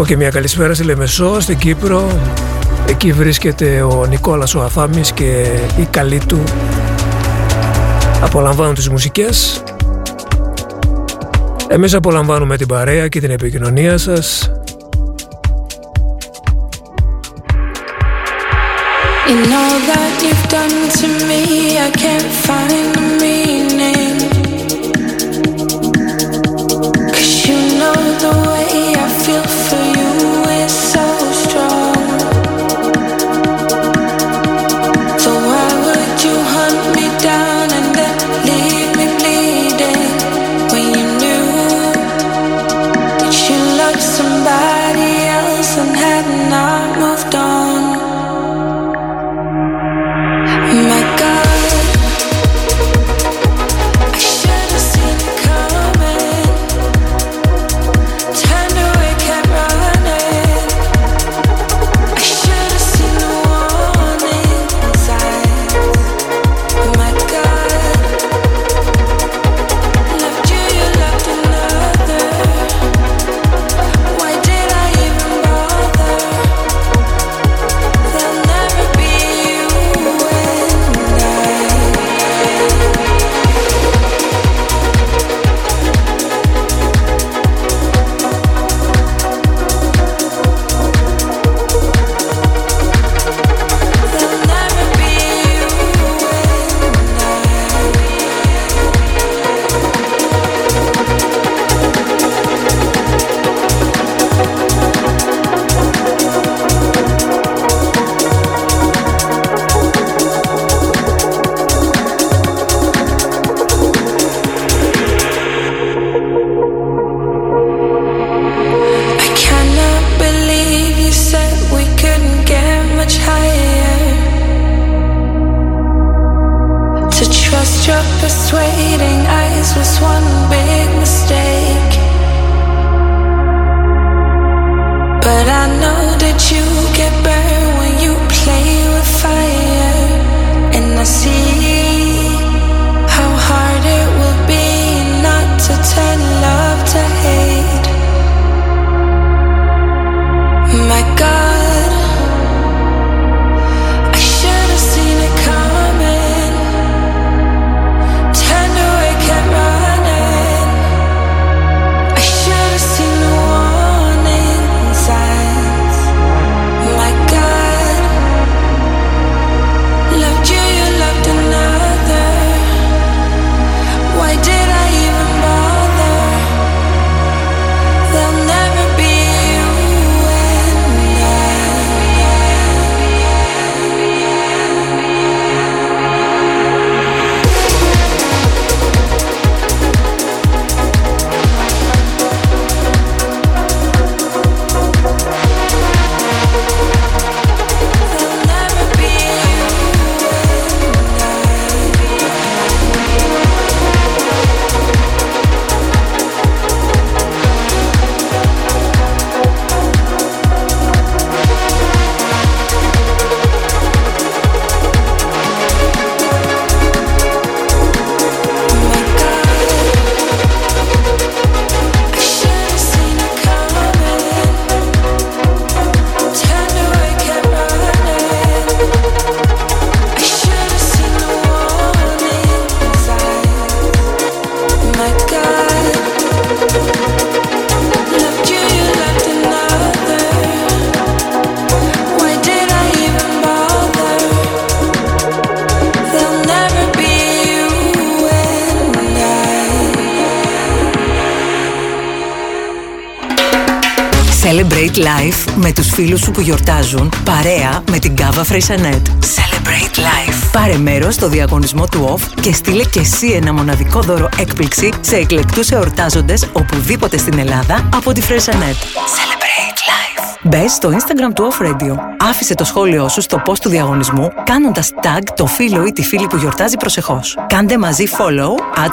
Πω και μια καλησπέρα στη Λεμεσό, στην Κύπρο. Εκεί βρίσκεται ο Νικόλας ο Αφάμης και η καλή του απολαμβάνουν τις μουσικές. Εμείς απολαμβάνουμε την παρέα και την επικοινωνία σας. In all that you've done to me, I can't φίλους σου που γιορτάζουν παρέα με την Κάβα Freixenet. Celebrate Life. Πάρε μέρος στο διαγωνισμό του OFF και στείλε και εσύ ένα μοναδικό δώρο έκπληξη σε εκλεκτούς εορτάζοντες οπουδήποτε στην Ελλάδα από τη Freixenet. Celebrate Life. Μπες στο Instagram του Off Radio. Άφησε το σχόλιο σου στο post του διαγωνισμού κάνοντας tag το φίλο ή τη φίλη που γιορτάζει προσεχώς. Κάντε μαζί follow at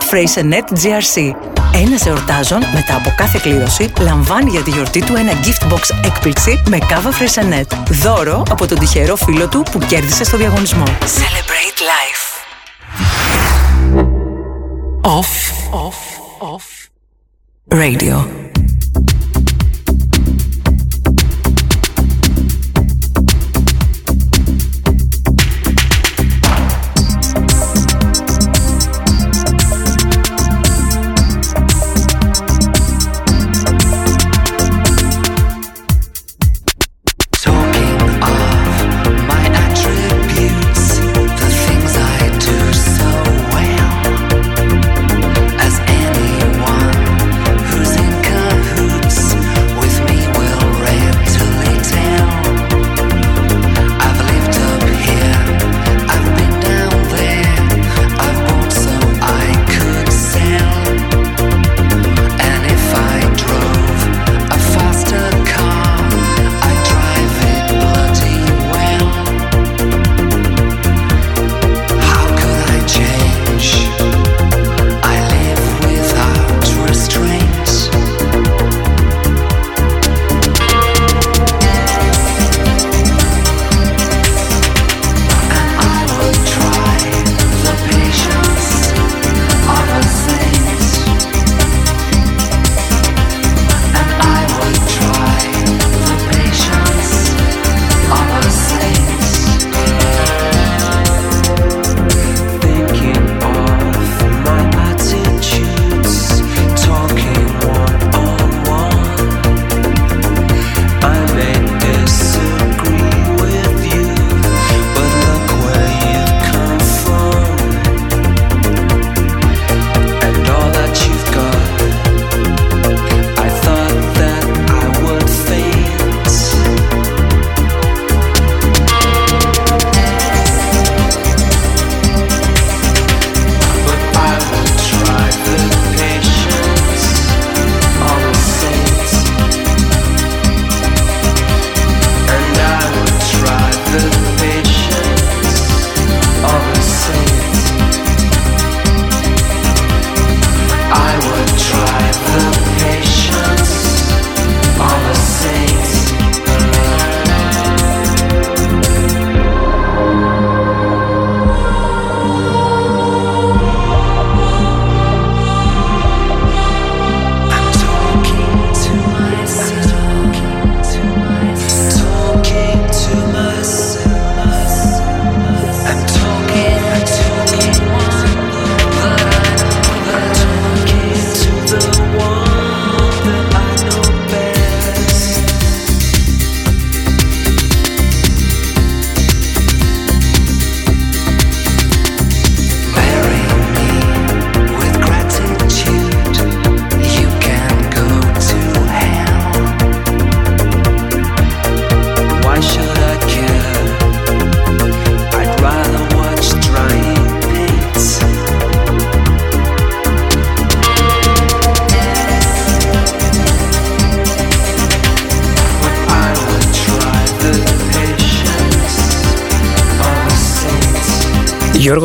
GRC. Ένας εορτάζων μετά από κάθε κλήρωση λαμβάνει για τη γιορτή του ένα gift box έκπληξη με κάβα Freixenet. Δώρο από τον τυχερό φίλο του που κέρδισε στο διαγωνισμό. Celebrate life. Off. Off. Off. Radio.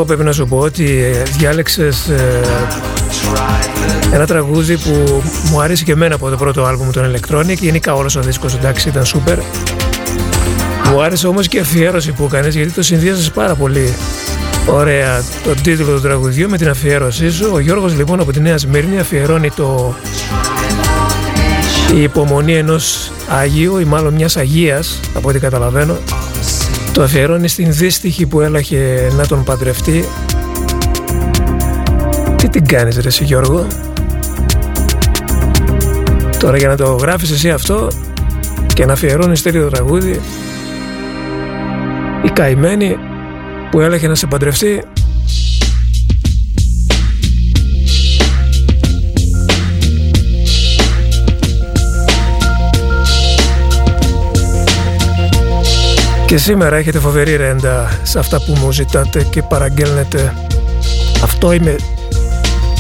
Γιώργο πρέπει να σου πω ότι ε, διάλεξες ε, ένα τραγούδι που μου άρεσε και εμένα από το πρώτο άλμπουμ των Electronic. Γενικά όλος ο δίσκος εντάξει ήταν σούπερ. Μου άρεσε όμως και η αφιέρωση που έκανες γιατί το συνδύασες πάρα πολύ ωραία τον τίτλο του τραγουδιού με την αφιέρωσή σου. Ο Γιώργος λοιπόν από τη Νέα Σμύρνη αφιερώνει το η υπομονή ενός Αγίου ή μάλλον μιας Αγίας από ό,τι καταλαβαίνω το αφιερώνει στην δύστιχη που έλαχε να τον παντρευτεί. Τι την κάνεις ρε εσύ Γιώργο; Τώρα για να το γράφεις εσύ αυτό και να αφιερώνεις τέτοιο τραγούδι η καημένη που έλαχε να σε παντρευτεί Και σήμερα έχετε φοβερή ρέντα σε αυτά που μου ζητάτε και παραγγέλνετε. Αυτό είμαι...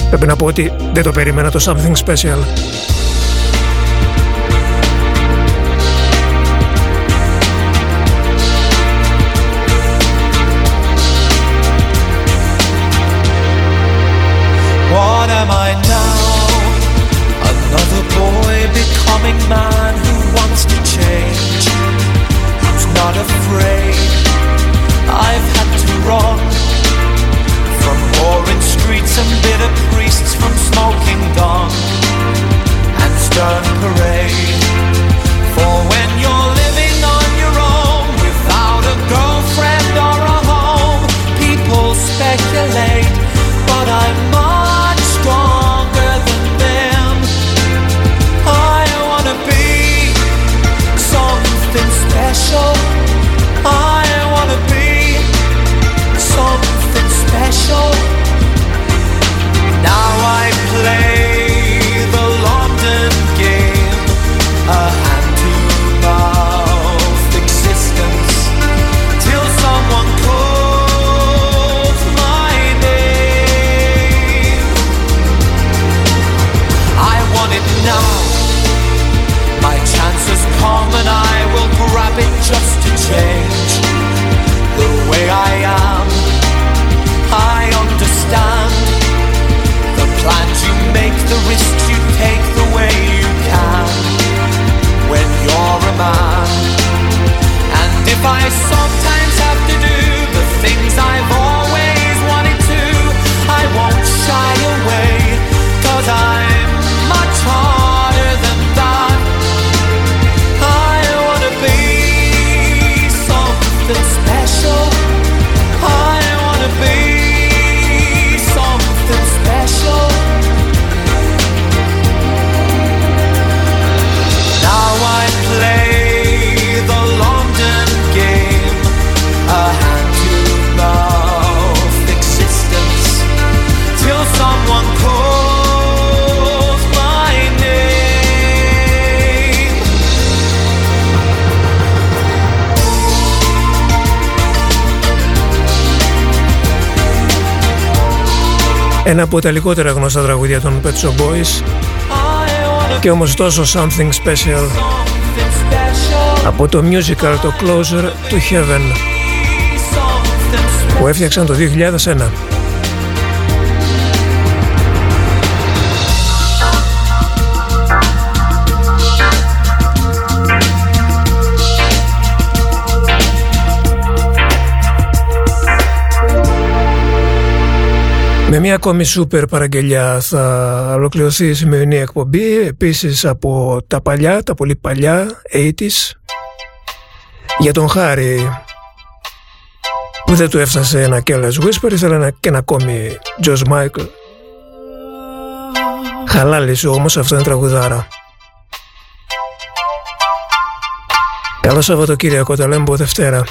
Πρέπει να πω ότι δεν το περίμενα το something special. Από τα λιγότερα γνωστά τραγούδια των Pet Shop Boys και όμως τόσο something special από το musical το Closer to Heaven που έφτιαξαν το 2001. Με μια ακόμη σούπερ παραγγελιά θα ολοκληρωθεί η σημερινή εκπομπή. Επίσης από τα παλιά, τα πολύ παλιά 80's για τον Χάρη που δεν του έφτασε ένα Careless Whisper ήθελε ένα, και ένα ακόμη George Michael. Χαλάλη σου όμως αυτό είναι τραγουδάρα. Καλό Σαββατοκύριακο τα λέμε από Δευτέρα